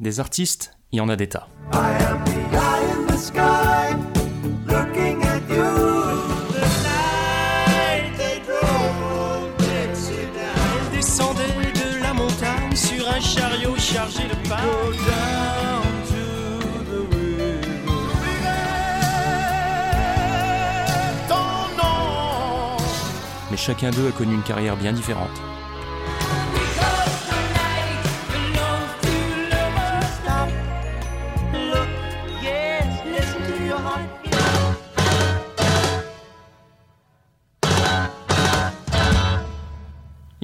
Des artistes, il y en a des tas. de la montagne sur un chariot chargé de Mais chacun d'eux a connu une carrière bien différente.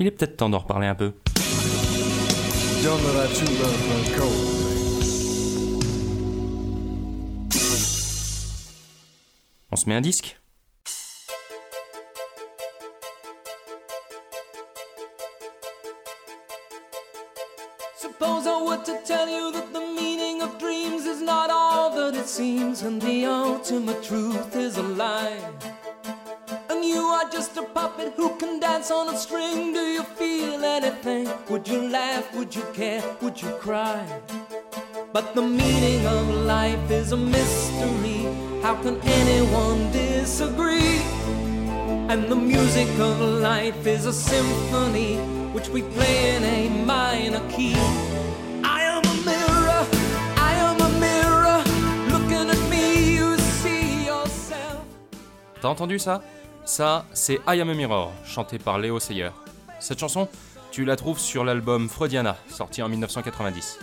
Il est peut-être temps d'en reparler un peu. On se met un disque Suppose I were to tell you that the meaning of dreams is not all that it seems, and the ultimate truth is a lie. You are just a puppet who can dance on a string. Do you feel anything? Would you laugh? Would you care? Would you cry? But the meaning of life is a mystery. How can anyone disagree? And the music of life is a symphony which we play in a minor key. I am a mirror, I am a mirror. Looking at me, you see yourself. T'as entendu ça Ça, c'est I Am a Mirror, chanté par Léo Sayer. Cette chanson, tu la trouves sur l'album Freudiana, sorti en 1990.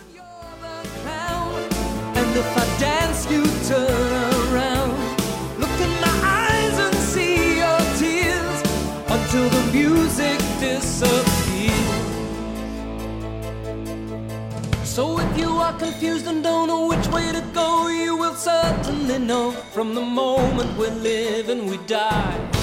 So if you are confused and don't know which way to go, you will certainly know from the moment we're living, we die.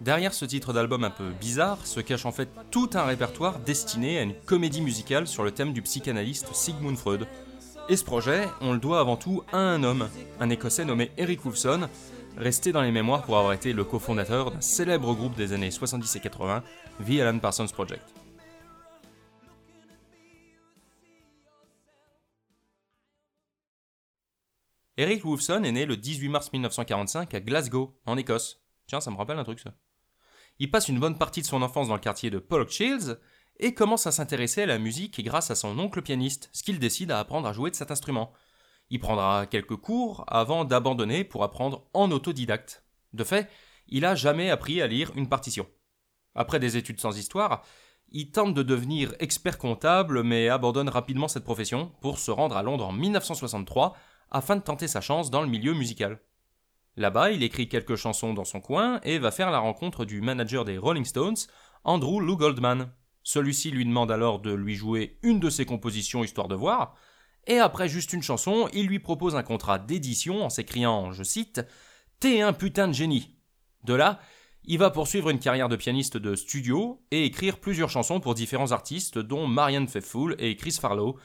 Derrière ce titre d'album un peu bizarre se cache en fait tout un répertoire destiné à une comédie musicale sur le thème du psychanalyste Sigmund Freud. Et ce projet, on le doit avant tout à un homme, un écossais nommé Eric Wolfson, resté dans les mémoires pour avoir été le cofondateur d'un célèbre groupe des années 70 et 80, The Alan Parsons Project. Eric Wolfson est né le 18 mars 1945 à Glasgow, en Écosse. Tiens, ça me rappelle un truc ça. Il passe une bonne partie de son enfance dans le quartier de Pollock Shields et commence à s'intéresser à la musique grâce à son oncle pianiste, ce qu'il décide à apprendre à jouer de cet instrument. Il prendra quelques cours avant d'abandonner pour apprendre en autodidacte. De fait, il a jamais appris à lire une partition. Après des études sans histoire, il tente de devenir expert comptable mais abandonne rapidement cette profession pour se rendre à Londres en 1963 afin de tenter sa chance dans le milieu musical. Là-bas, il écrit quelques chansons dans son coin et va faire la rencontre du manager des Rolling Stones, Andrew Lou Goldman. Celui-ci lui demande alors de lui jouer une de ses compositions histoire de voir, et après juste une chanson, il lui propose un contrat d'édition en s'écriant, je cite, T'es un putain de génie. De là, il va poursuivre une carrière de pianiste de studio et écrire plusieurs chansons pour différents artistes, dont Marianne Faithfull et Chris Farlow,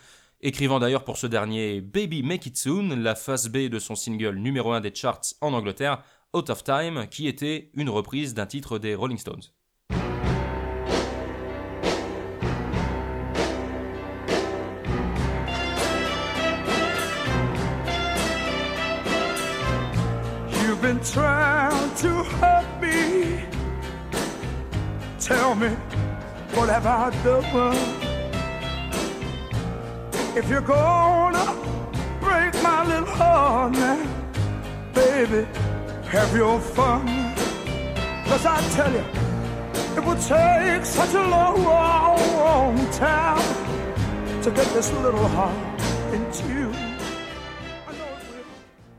écrivant d'ailleurs pour ce dernier Baby Make It Soon, la face B de son single numéro 1 des charts en Angleterre, Out of Time, qui était une reprise d'un titre des Rolling Stones. Been trying to me. Tell me, what? If you're gonna break my little heart now, baby, have your fun. Cause I tell you, it would take such a long, long, time to get this little heart into you.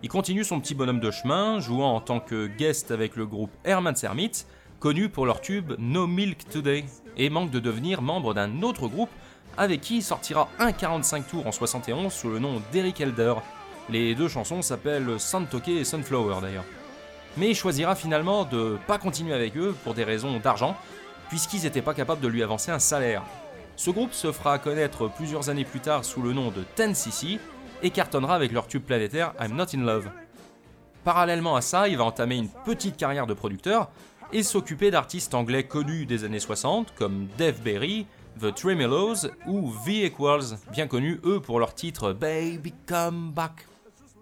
Il continue son petit bonhomme de chemin, jouant en tant que guest avec le groupe Herman Hermit, connu pour leur tube No Milk Today, et manque de devenir membre d'un autre groupe avec qui il sortira un 45 tours en 71 sous le nom d'Eric Elder. Les deux chansons s'appellent Santoke et Sunflower d'ailleurs. Mais il choisira finalement de pas continuer avec eux pour des raisons d'argent, puisqu'ils n'étaient pas capables de lui avancer un salaire. Ce groupe se fera connaître plusieurs années plus tard sous le nom de 10cc et cartonnera avec leur tube planétaire I'm Not in Love. Parallèlement à ça, il va entamer une petite carrière de producteur et s'occuper d'artistes anglais connus des années 60 comme Dave Berry, The Tremelos ou The Equals, bien connus eux pour leur titre Baby Come Back.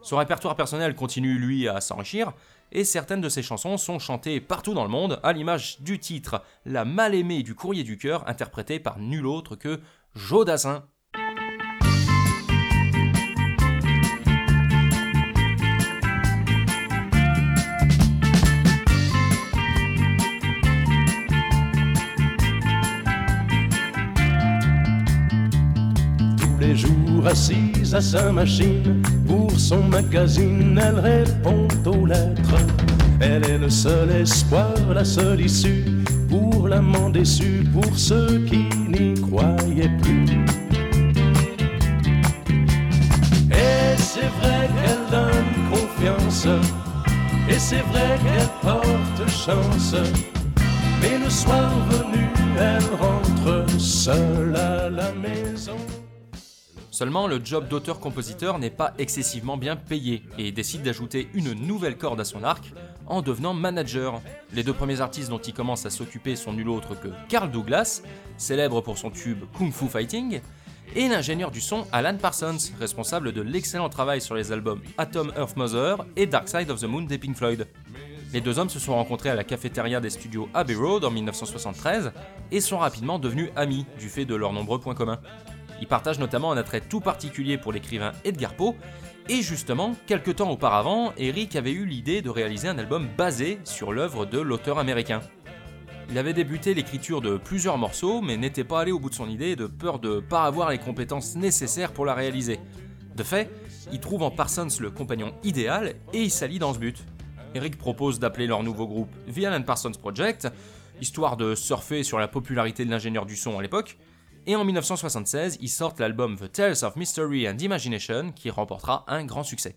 Son répertoire personnel continue lui à s'enrichir, et certaines de ses chansons sont chantées partout dans le monde, à l'image du titre La mal-aimée du courrier du cœur, interprété par nul autre que Joe Dassin. Assise à sa machine, pour son magazine, elle répond aux lettres. Elle est le seul espoir, la seule issue pour l'amant déçu, pour ceux qui n'y croyaient plus. Et c'est vrai qu'elle donne confiance, et c'est vrai qu'elle porte chance. Mais le soir venu, elle rentre seule à la maison. Seulement, le job d'auteur-compositeur n'est pas excessivement bien payé et décide d'ajouter une nouvelle corde à son arc en devenant manager. Les deux premiers artistes dont il commence à s'occuper sont nul autre que Carl Douglas, célèbre pour son tube Kung Fu Fighting, et l'ingénieur du son Alan Parsons, responsable de l'excellent travail sur les albums Atom Earth Mother et Dark Side of the Moon des Pink Floyd. Les deux hommes se sont rencontrés à la cafétéria des studios Abbey Road en 1973 et sont rapidement devenus amis du fait de leurs nombreux points communs. Ils partagent notamment un attrait tout particulier pour l'écrivain Edgar Poe, et justement, quelques temps auparavant, Eric avait eu l'idée de réaliser un album basé sur l'œuvre de l'auteur américain. Il avait débuté l'écriture de plusieurs morceaux, mais n'était pas allé au bout de son idée de peur de pas avoir les compétences nécessaires pour la réaliser. De fait, il trouve en Parsons le compagnon idéal et il s'allie dans ce but. Eric propose d'appeler leur nouveau groupe The Alan Parsons Project, histoire de surfer sur la popularité de l'ingénieur du son à l'époque, et en 1976, ils sortent l'album The Tales of Mystery and Imagination qui remportera un grand succès.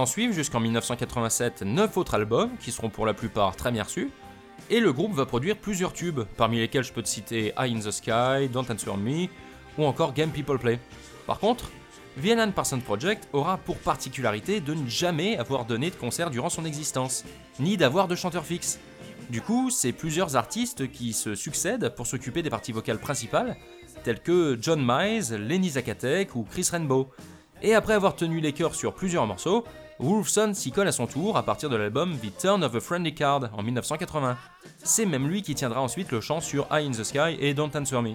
S'ensuivent jusqu'en 1987 neuf autres albums qui seront pour la plupart très bien reçus, et le groupe va produire plusieurs tubes, parmi lesquels je peux te citer Eye in the Sky, Don't Answer Me ou encore Game People Play. Par contre, Alan Parsons Project aura pour particularité de ne jamais avoir donné de concert durant son existence, ni d'avoir de chanteur fixe. Du coup, c'est plusieurs artistes qui se succèdent pour s'occuper des parties vocales principales, tels que John Mize, Lenny Zakatek ou Chris Rainbow. Et après avoir tenu les chœurs sur plusieurs morceaux, Wolfson s'y colle à son tour à partir de l'album The Turn of a Friendly Card en 1980. C'est même lui qui tiendra ensuite le chant sur Eye in the Sky et Don't Answer Me.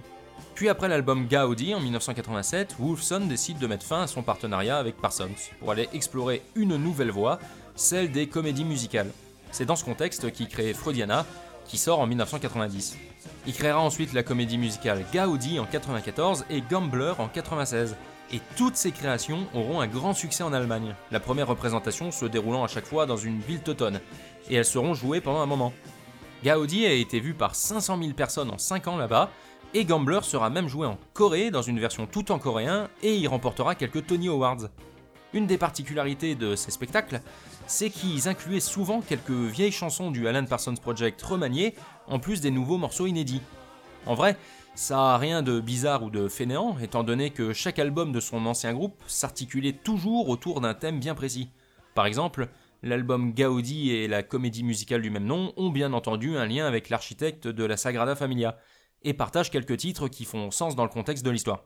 Puis après l'album Gaudi en 1987, Wolfson décide de mettre fin à son partenariat avec Parsons pour aller explorer une nouvelle voie, celle des comédies musicales. C'est dans ce contexte qu'il crée Freudiana, qui sort en 1990. Il créera ensuite la comédie musicale Gaudi en 94 et Gambler en 96. Et toutes ces créations auront un grand succès en Allemagne, la première représentation se déroulant à chaque fois dans une ville teutonne, et elles seront jouées pendant un moment. Gaudi a été vu par 500 000 personnes en 5 ans là-bas, et Gambler sera même joué en Corée dans une version tout en coréen, et il remportera quelques Tony Awards. Une des particularités de ces spectacles, c'est qu'ils incluaient souvent quelques vieilles chansons du Alan Parsons Project remaniées, en plus des nouveaux morceaux inédits. En vrai, ça a rien de bizarre ou de fainéant, étant donné que chaque album de son ancien groupe s'articulait toujours autour d'un thème bien précis. Par exemple, l'album Gaudi et la comédie musicale du même nom ont bien entendu un lien avec l'architecte de la Sagrada Familia, et partagent quelques titres qui font sens dans le contexte de l'histoire.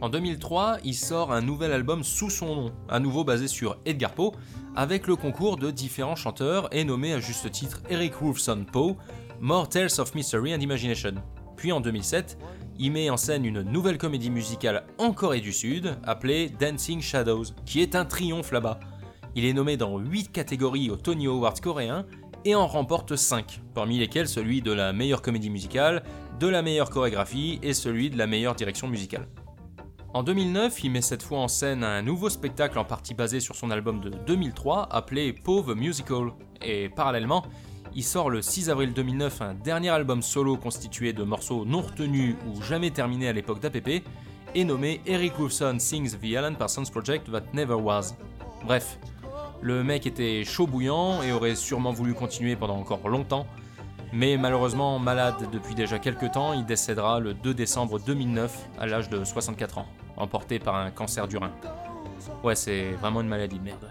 En 2003, il sort un nouvel album sous son nom, à nouveau basé sur Edgar Poe, avec le concours de différents chanteurs et nommé à juste titre Eric Wolfson Poe, More Tales of Mystery and Imagination. Puis en 2007, il met en scène une nouvelle comédie musicale en Corée du Sud, appelée Dancing Shadows, qui est un triomphe là-bas. Il est nommé dans 8 catégories aux Tony Awards coréens et en remporte 5, parmi lesquels celui de la meilleure comédie musicale, de la meilleure chorégraphie et celui de la meilleure direction musicale. En 2009, il met cette fois en scène un nouveau spectacle en partie basé sur son album de 2003 appelé Pove Musical, et parallèlement, il sort le 6 avril 2009 un dernier album solo constitué de morceaux non retenus ou jamais terminés à l'époque d'APP, et nommé Eric Wolfson Sings The Alan Parsons Project That Never Was. Bref, le mec était chaud bouillant et aurait sûrement voulu continuer pendant encore longtemps, mais malheureusement malade depuis déjà quelques temps, il décédera le 2 décembre 2009 à l'âge de 64 ans, emporté par un cancer du rein. Ouais, c'est vraiment une maladie de merde.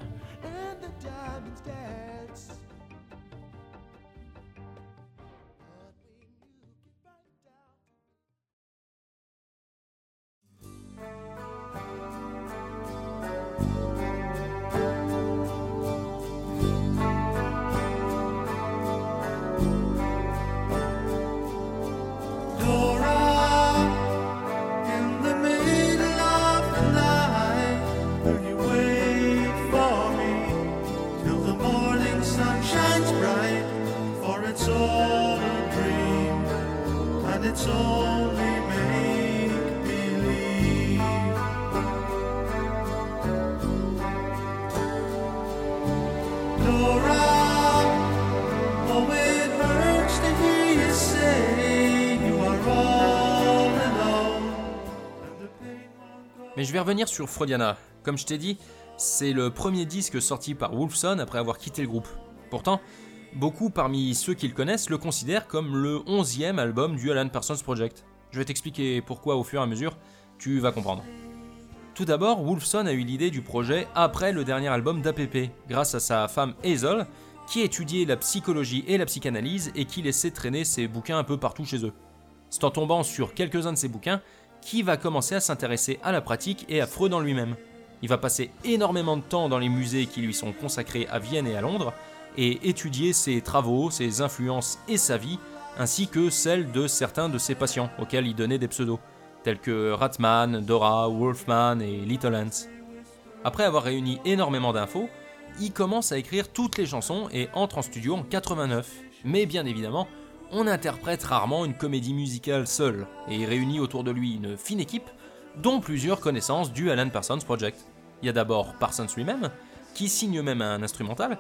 Mais je vais revenir sur Freudiana. Comme je t'ai dit, c'est le premier disque sorti par Wolfson après avoir quitté le groupe. Pourtant, beaucoup parmi ceux qui le connaissent le considèrent comme le 11e album du Alan Parsons Project. Je vais t'expliquer pourquoi au fur et à mesure, tu vas comprendre. Tout d'abord, Wolfson a eu l'idée du projet après le dernier album d'APP, grâce à sa femme Hazel, qui étudiait la psychologie et la psychanalyse et qui laissait traîner ses bouquins un peu partout chez eux. C'est en tombant sur quelques-uns de ses bouquins qu'il va commencer à s'intéresser à la pratique et à Freud en lui-même. Il va passer énormément de temps dans les musées qui lui sont consacrés à Vienne et à Londres et étudier ses travaux, ses influences et sa vie, ainsi que celle de certains de ses patients auxquels il donnait des pseudos, tels que Ratman, Dora, Wolfman et Little Hans. Après avoir réuni énormément d'infos, il commence à écrire toutes les chansons et entre en studio en 89. Mais bien évidemment, on interprète rarement une comédie musicale seule, et réunit autour de lui une fine équipe, dont plusieurs connaissances du Alan Parsons Project. Il y a d'abord Parsons lui-même, qui signe même un instrumental,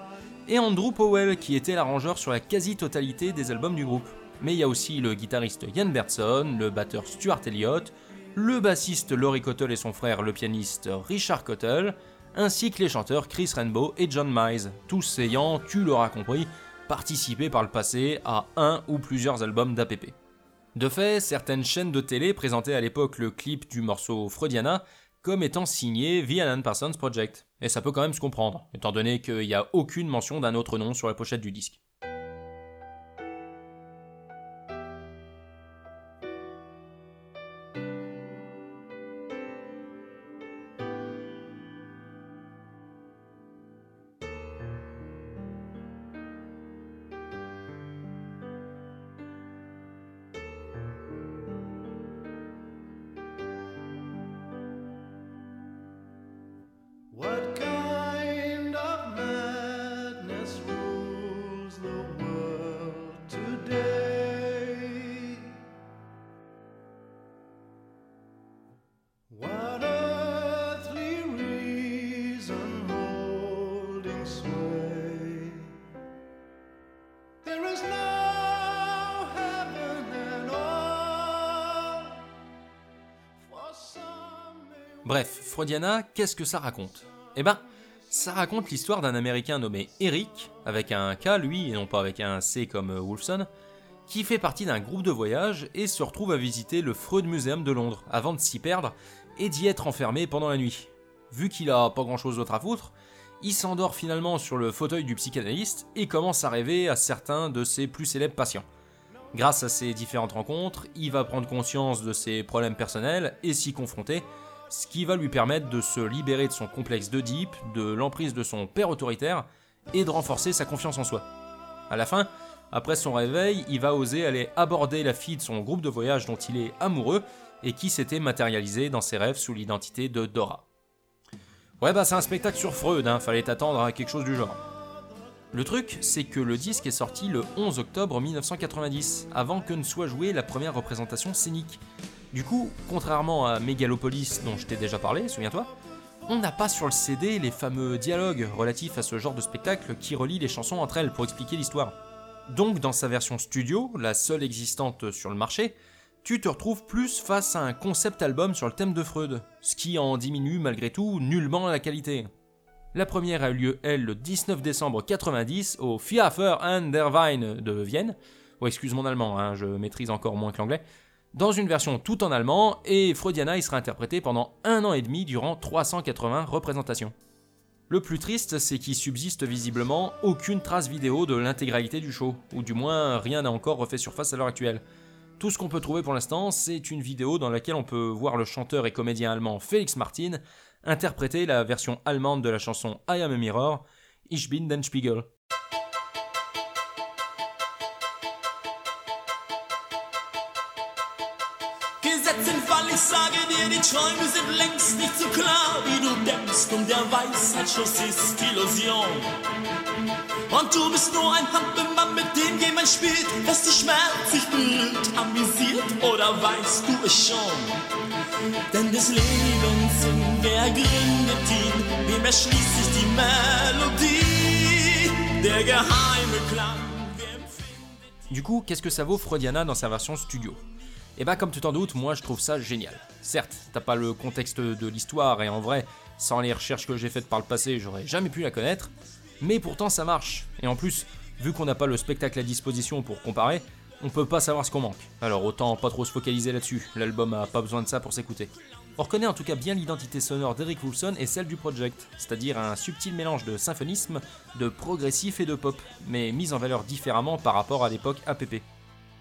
et Andrew Powell, qui était l'arrangeur sur la quasi-totalité des albums du groupe. Mais il y a aussi le guitariste Ian Bertson, le batteur Stuart Elliott, le bassiste Laurie Cottle et son frère le pianiste Richard Cottle, ainsi que les chanteurs Chris Rainbow et John Mize, tous ayant, tu l'auras compris, participé par le passé à un ou plusieurs albums d'APP. De fait, certaines chaînes de télé présentaient à l'époque le clip du morceau Freudiana comme étant signé The Alan Parsons Project. Et ça peut quand même se comprendre, étant donné qu'il n'y a aucune mention d'un autre nom sur la pochette du disque. Bref, Freudiana, qu'est-ce que ça raconte? Eh ben, ça raconte l'histoire d'un Américain nommé Eric, avec un K lui, et non pas avec un C comme euh, Wolfson, qui fait partie d'un groupe de voyage et se retrouve à visiter le Freud Museum de Londres, avant de s'y perdre et d'y être enfermé pendant la nuit. Vu qu'il a pas grand chose d'autre à foutre, il s'endort finalement sur le fauteuil du psychanalyste et commence à rêver à certains de ses plus célèbres patients. Grâce à ces différentes rencontres, il va prendre conscience de ses problèmes personnels et s'y confronter, ce qui va lui permettre de se libérer de son complexe d'Oedipe, de l'emprise de son père autoritaire, et de renforcer sa confiance en soi. À la fin, après son réveil, il va oser aller aborder la fille de son groupe de voyage dont il est amoureux et qui s'était matérialisée dans ses rêves sous l'identité de Dora. Ouais bah c'est un spectacle sur Freud, hein, fallait t'attendre à quelque chose du genre. Le truc, c'est que le disque est sorti le 11 octobre 1990, avant que ne soit jouée la première représentation scénique. Du coup, contrairement à Megalopolis dont je t'ai déjà parlé, souviens-toi, on n'a pas sur le CD les fameux dialogues relatifs à ce genre de spectacle qui relient les chansons entre elles pour expliquer l'histoire. Donc dans sa version studio, la seule existante sur le marché, tu te retrouves plus face à un concept album sur le thème de Freud, ce qui en diminue malgré tout nullement la qualité. La première a eu lieu, elle, le 19 décembre 90 au Theater an der Wein de Vienne. Oh, excuse mon allemand, hein, je maîtrise encore moins que l'anglais. Dans une version tout en allemand, et Freudiana y sera interprété pendant un an et demi durant 380 représentations. Le plus triste, c'est qu'il subsiste visiblement aucune trace vidéo de l'intégralité du show, ou du moins rien n'a encore refait surface à l'heure actuelle. Tout ce qu'on peut trouver pour l'instant, c'est une vidéo dans laquelle on peut voir le chanteur et comédien allemand Felix Martin interpréter la version allemande de la chanson I Am a Mirror, Ich bin den Spiegel. Ich sage dir, die Träume sind längst nicht so klar, wie du denkst, und der Weisheitsschuss ist Illusion. Und du bist nur ein Hampelmann, mit dem jemand spielt, dass dich schmerzlich berührt, amüsiert, oder weißt du es schon? Denn des Lebens Sinn, wer gründet ihn, wem erschließt sich die Melodie, der geheime Klang, Du coup, qu'est-ce que ça vaut Freudiana dans sa version studio Et bah comme tu t'en doutes, moi je trouve ça génial. Certes, t'as pas le contexte de l'histoire et en vrai, sans les recherches que j'ai faites par le passé, j'aurais jamais pu la connaître, mais pourtant ça marche. Et en plus, vu qu'on n'a pas le spectacle à disposition pour comparer, on peut pas savoir ce qu'on manque. Alors autant pas trop se focaliser là-dessus, l'album a pas besoin de ça pour s'écouter. On reconnaît en tout cas bien l'identité sonore d'Eric Woolfson et celle du project, c'est-à-dire un subtil mélange de symphonisme, de progressif et de pop, mais mis en valeur différemment par rapport à l'époque APP.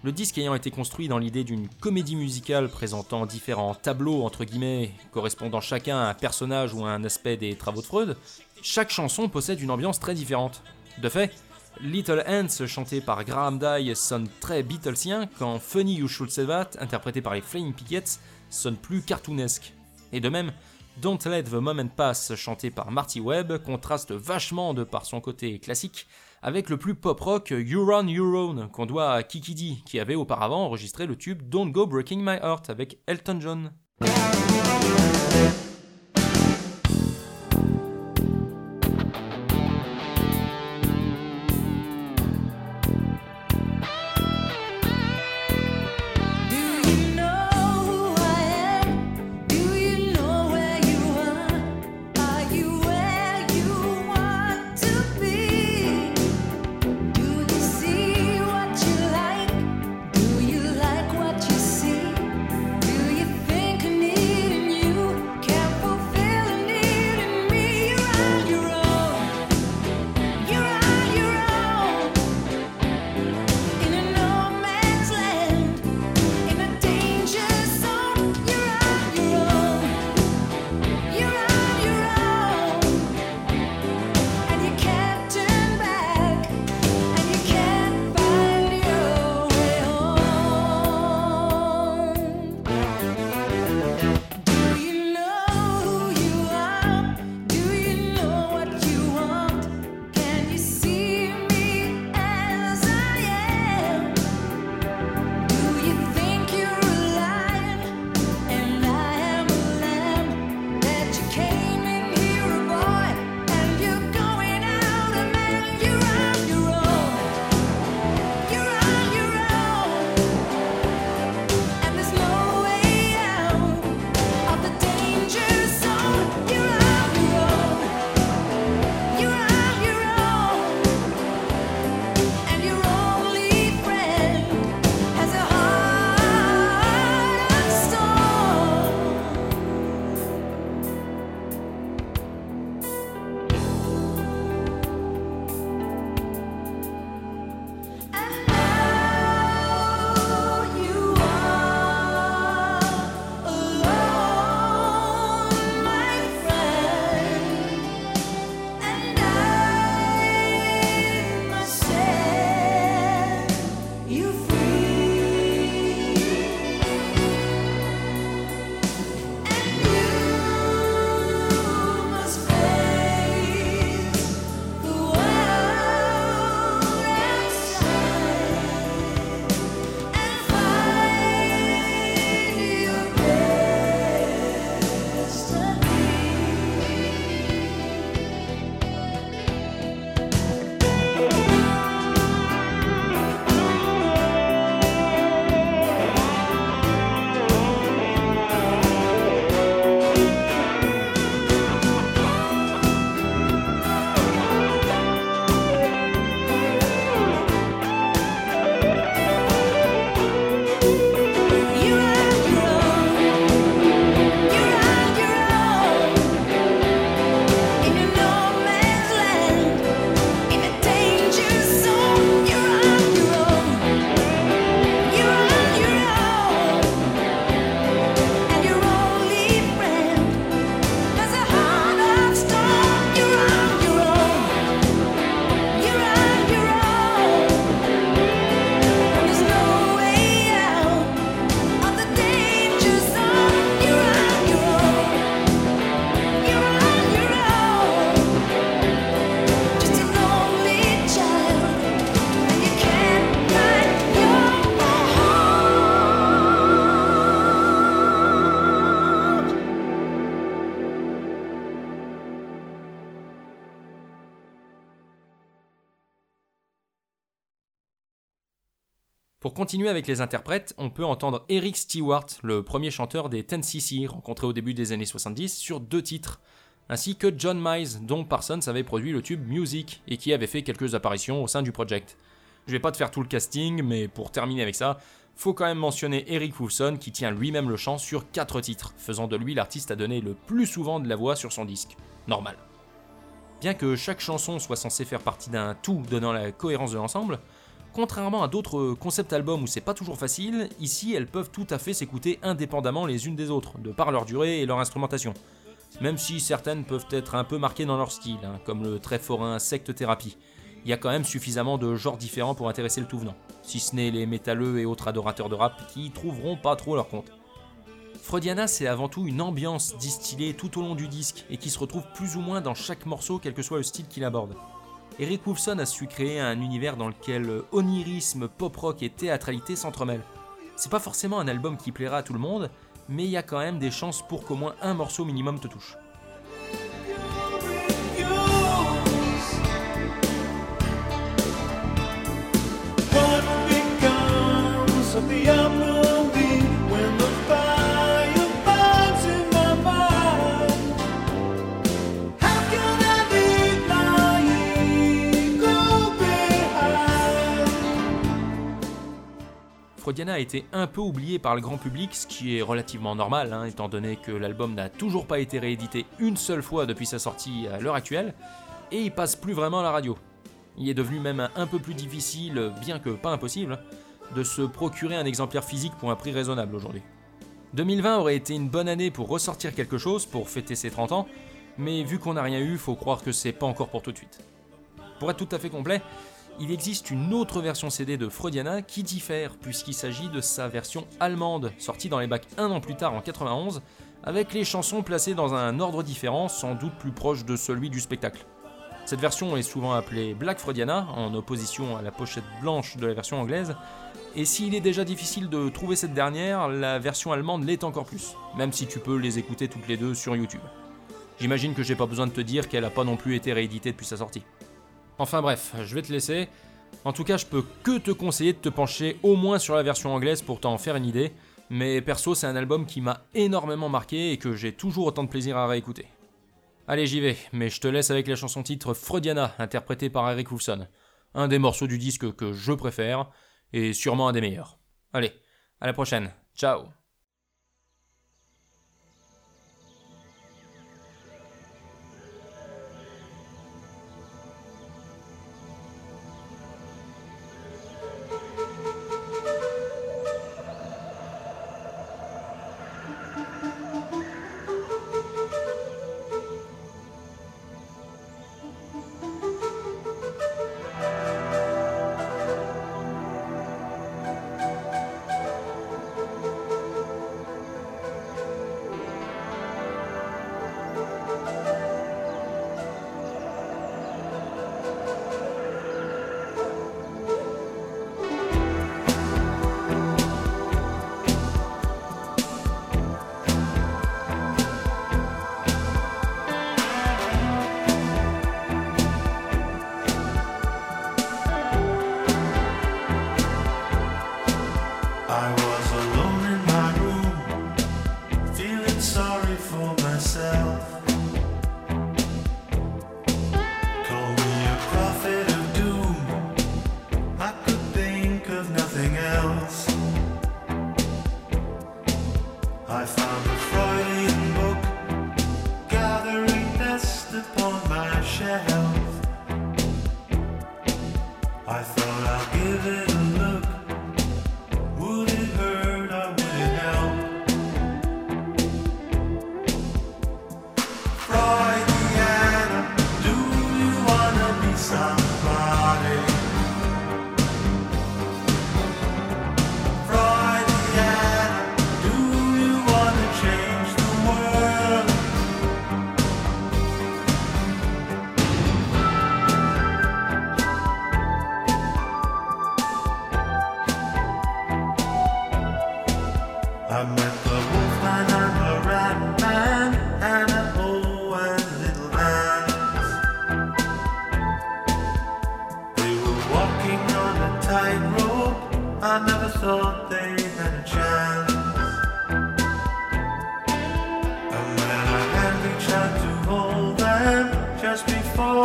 Le disque ayant été construit dans l'idée d'une comédie musicale présentant différents tableaux entre guillemets, correspondant chacun à un personnage ou à un aspect des travaux de Freud, chaque chanson possède une ambiance très différente. De fait, Little Ants, chanté par Graham Dye, sonne très Beatlesien, quand Funny You Should Say interprété par les Flaming Pickets, sonne plus cartoonesque. Et de même, Don't Let the Moment Pass, chanté par Marty Webb, contraste vachement de par son côté classique avec le plus pop rock You Run You Own qu'on doit à Kiki D, qui avait auparavant enregistré le tube Don't Go Breaking My Heart avec Elton John. Continuer avec les interprètes, on peut entendre Eric Stewart, le premier chanteur des 10cc rencontré au début des années 70, sur deux titres, ainsi que John Mize, dont Parsons avait produit le tube Music et qui avait fait quelques apparitions au sein du project. Je vais pas te faire tout le casting, mais pour terminer avec ça, faut quand même mentionner Eric Woolfson qui tient lui-même le chant sur 4 titres, faisant de lui l'artiste à donner le plus souvent de la voix sur son disque. Normal. Bien que chaque chanson soit censée faire partie d'un tout donnant la cohérence de l'ensemble, contrairement à d'autres concept albums où c'est pas toujours facile, ici elles peuvent tout à fait s'écouter indépendamment les unes des autres, de par leur durée et leur instrumentation. Même si certaines peuvent être un peu marquées dans leur style, hein, comme le très forain Secte Thérapie. Il y a quand même suffisamment de genres différents pour intéresser le tout venant, si ce n'est les métalleux et autres adorateurs de rap qui y trouveront pas trop leur compte. Freudiana, c'est avant tout une ambiance distillée tout au long du disque et qui se retrouve plus ou moins dans chaque morceau, quel que soit le style qu'il aborde. Eric Woolfson a su créer un univers dans lequel onirisme, pop-rock et théâtralité s'entremêlent. C'est pas forcément un album qui plaira à tout le monde, mais il y a quand même des chances pour qu'au moins un morceau minimum te touche. A été un peu oublié par le grand public, ce qui est relativement normal, hein, étant donné que l'album n'a toujours pas été réédité une seule fois depuis sa sortie à l'heure actuelle, et il passe plus vraiment à la radio. Il est devenu même un peu plus difficile, bien que pas impossible, de se procurer un exemplaire physique pour un prix raisonnable aujourd'hui. 2020 aurait été une bonne année pour ressortir quelque chose pour fêter ses 30 ans, mais vu qu'on n'a rien eu, faut croire que c'est pas encore pour tout de suite. Pour être tout à fait complet, il existe une autre version CD de Freudiana qui diffère puisqu'il s'agit de sa version allemande, sortie dans les bacs un an plus tard en 91, avec les chansons placées dans un ordre différent, sans doute plus proche de celui du spectacle. Cette version est souvent appelée Black Freudiana, en opposition à la pochette blanche de la version anglaise, et s'il est déjà difficile de trouver cette dernière, la version allemande l'est encore plus, même si tu peux les écouter toutes les deux sur YouTube. J'imagine que j'ai pas besoin de te dire qu'elle a pas non plus été rééditée depuis sa sortie. Enfin bref, je vais te laisser. En tout cas, je peux que te conseiller de te pencher au moins sur la version anglaise pour t'en faire une idée, mais perso, c'est un album qui m'a énormément marqué et que j'ai toujours autant de plaisir à réécouter. Allez, j'y vais, mais je te laisse avec la chanson titre Freudiana, interprétée par Eric Woolfson. Un des morceaux du disque que je préfère, et sûrement un des meilleurs. Allez, à la prochaine. Ciao my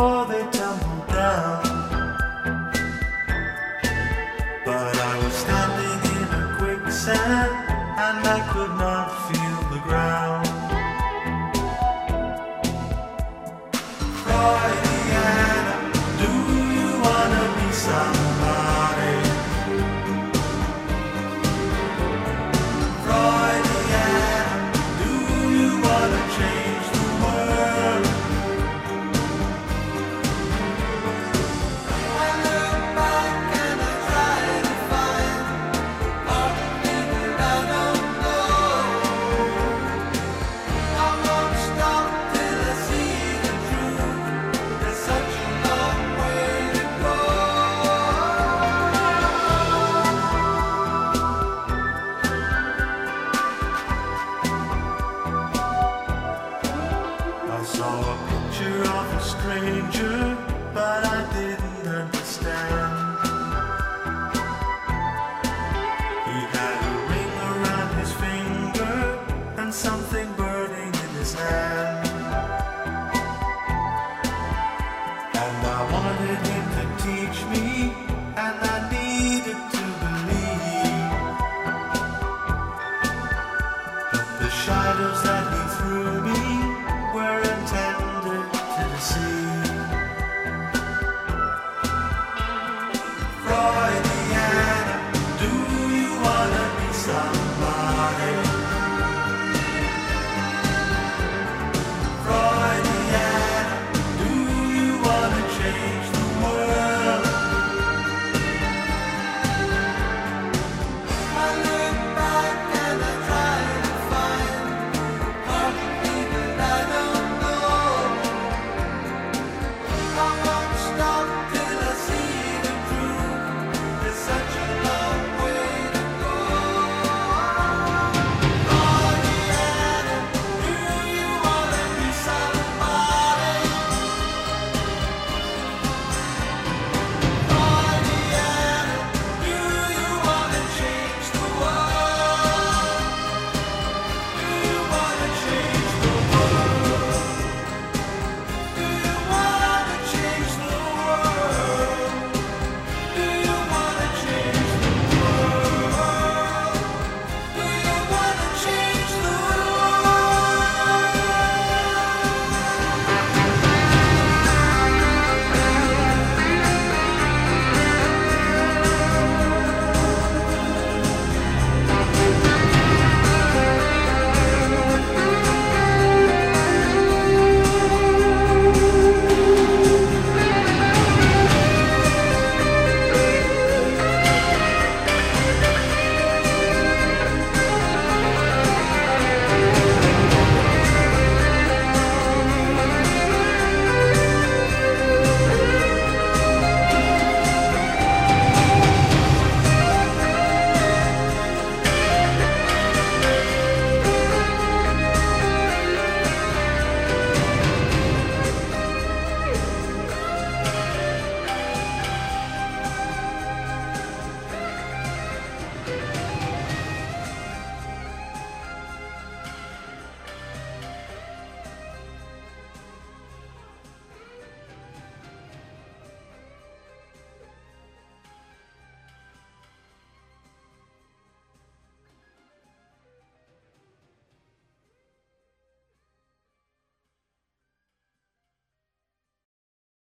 before they tumbled down.